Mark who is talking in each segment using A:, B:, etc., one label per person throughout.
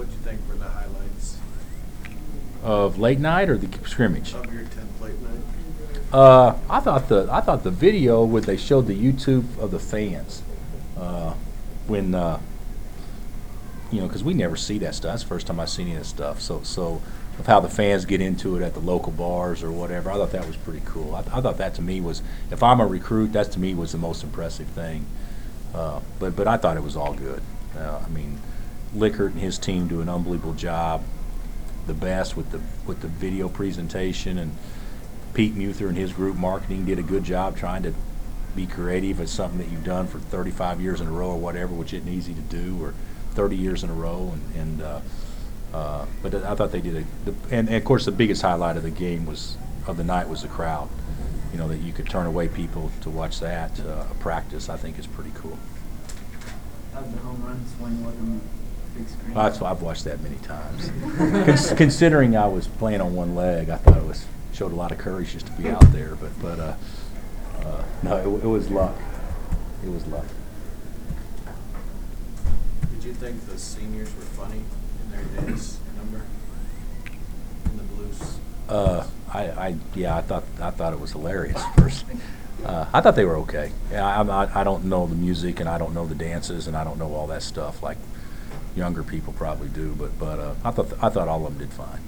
A: What'd you think were the highlights
B: Of late night or the scrimmage?
A: of your template night?
B: Uh, I thought the I thought the video where they showed the YouTube of the fans, uh, when uh, you know, because we never see that stuff. That's the first time I've seen any of that stuff. So so of how the fans get into it at the local bars or whatever. I thought that was pretty cool. I, I thought that to me was, if I'm a recruit, that to me was the most impressive thing. Uh, but but I thought it was all good. Uh, I mean, Lickert and his team do an unbelievable job. The best with the with the video presentation and Pete Muther and his group marketing did a good job trying to be creative. It's something that you've done for 35 years in a row or whatever, which isn't easy to do, or 30 years in a row. And, and uh, uh, but I thought they did a. The, and, and of course, the biggest highlight of the game was of the night was the crowd. You know that you could turn away people to watch that uh, practice. I think is pretty cool.
C: How'd the home run swing look on the big screen?
B: That's why I've watched that many times. Cons- considering I was playing on one leg, I thought it was showed a lot of courage just to be out there. But but uh, uh, no, it, it was luck. It was luck.
A: Did you think the seniors were funny in their days number? In the blues?
B: Uh, I, I yeah, I thought I thought it was hilarious first. Uh, I thought they were okay. Yeah, I'm not, I don't know the music and I don't know the dances and I don't know all that stuff like younger people probably do. But but uh, I thought I thought all of them did fine.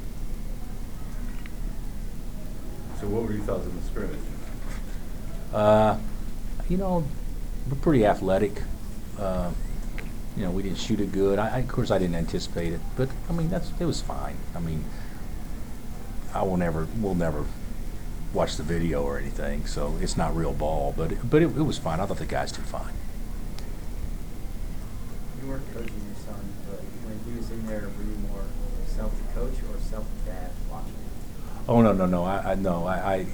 D: So what were your thoughts on the scrimmage?
B: Uh, you know, we're pretty athletic. Uh, you know, we didn't shoot it good. I, I, of course, I didn't anticipate it, but I mean, that's it was fine. I mean, I will never, we'll never watch the video or anything, so it's not real ball. But it, but it, it was fine. I thought the guys did fine.
C: You weren't coaching your son, but when he was in there, were you more self to coach or self to dad watching?
B: Oh no no no! I, I no I, I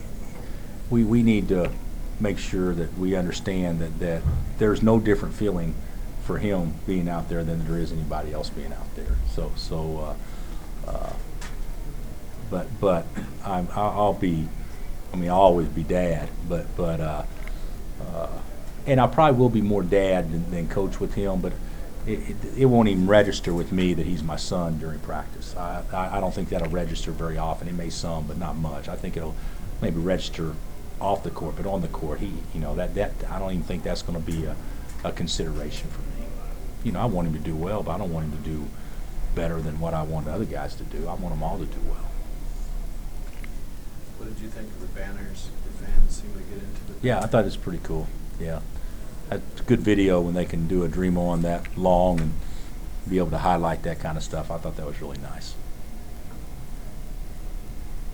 B: we we need to make sure that we understand that that there's no different feeling for him being out there than there is anybody else being out there. So so, uh, uh, but but I'm I'll, I'll be, I mean I'll always be dad, but but uh, uh, and I probably will be more dad than, than coach with him, but. It, it, it won't even register with me that he's my son during practice. I, I, I don't think that'll register very often. It may some, but not much. I think it'll maybe register off the court, but on the court, he, you know, that, that I don't even think that's going to be a, a consideration for me. You know, I want him to do well, but I don't want him to do better than what I want the other guys to do. I want them all to do well.
A: What did you think of the banners? The fans seem to get into the.
B: Yeah, I thought it was pretty cool. Yeah, that's a good video when they can do a dream on that long and be able to highlight that kind of stuff. I thought that was really nice.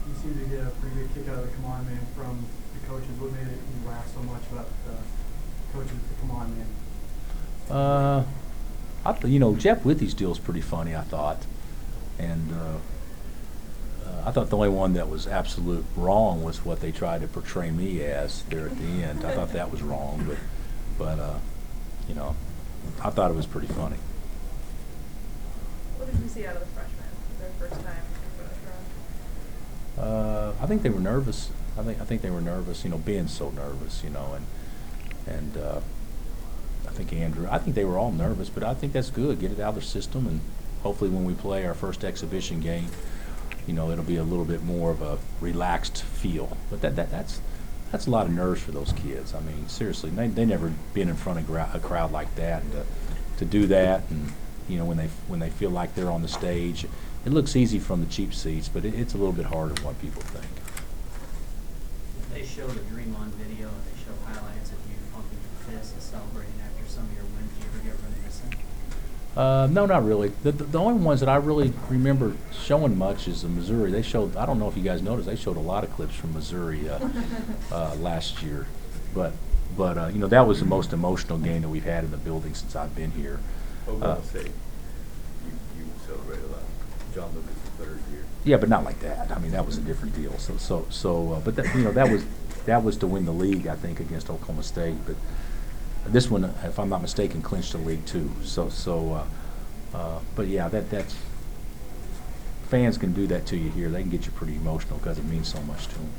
E: You seem to get a pretty good kick out of the Come On Man from the coaches. What made you laugh so much about the coaches the Come On Man?
B: Uh, I th- you know Jeff Withey's deal is pretty funny. I thought, and uh, uh, I thought the only one that was absolute wrong was what they tried to portray me as there at the end. I thought that was wrong, but but uh, you know, I thought it was pretty funny.
F: What did you see out of the freshmen? Their first time in round.
B: Uh, I think they were nervous. I think I think they were nervous. You know, being so nervous. You know, and and uh, I think Andrew. I think they were all nervous, but I think that's good. Get it out of their system, and hopefully, when we play our first exhibition game, you know, it'll be a little bit more of a relaxed feel. But that, that that's that's a lot of nerves for those kids. I mean, seriously, they they never been in front of gra- a crowd like that, and to to do that, and you know, when they when they feel like they're on the stage, it looks easy from the cheap seats, but it, it's a little bit harder than what people think.
G: They show the Dream On video and they show highlights of you pumping your fists and celebrating after some of your wins. Do you ever get reminiscent?
B: Uh, no, not really. The, the, the only ones that I really remember showing much is the Missouri. They showed, I don't know if you guys noticed, they showed a lot of clips from Missouri uh, uh, last year. But, but uh, you know, that was the most emotional game that we've had in the building since I've been here.
D: Oklahoma
B: Uh,
D: State, you, you celebrated a lot. John Lucas' third year.
B: Yeah, but not like that. I mean, that was a different deal. So, so, so, uh, but that, you know, that was, that was to win the league, I think, against Oklahoma State. But this one, if I'm not mistaken, clinched the league too. So, so, uh, uh, but yeah, that, that's, fans can do that to you here. They can get you pretty emotional because it means so much to them.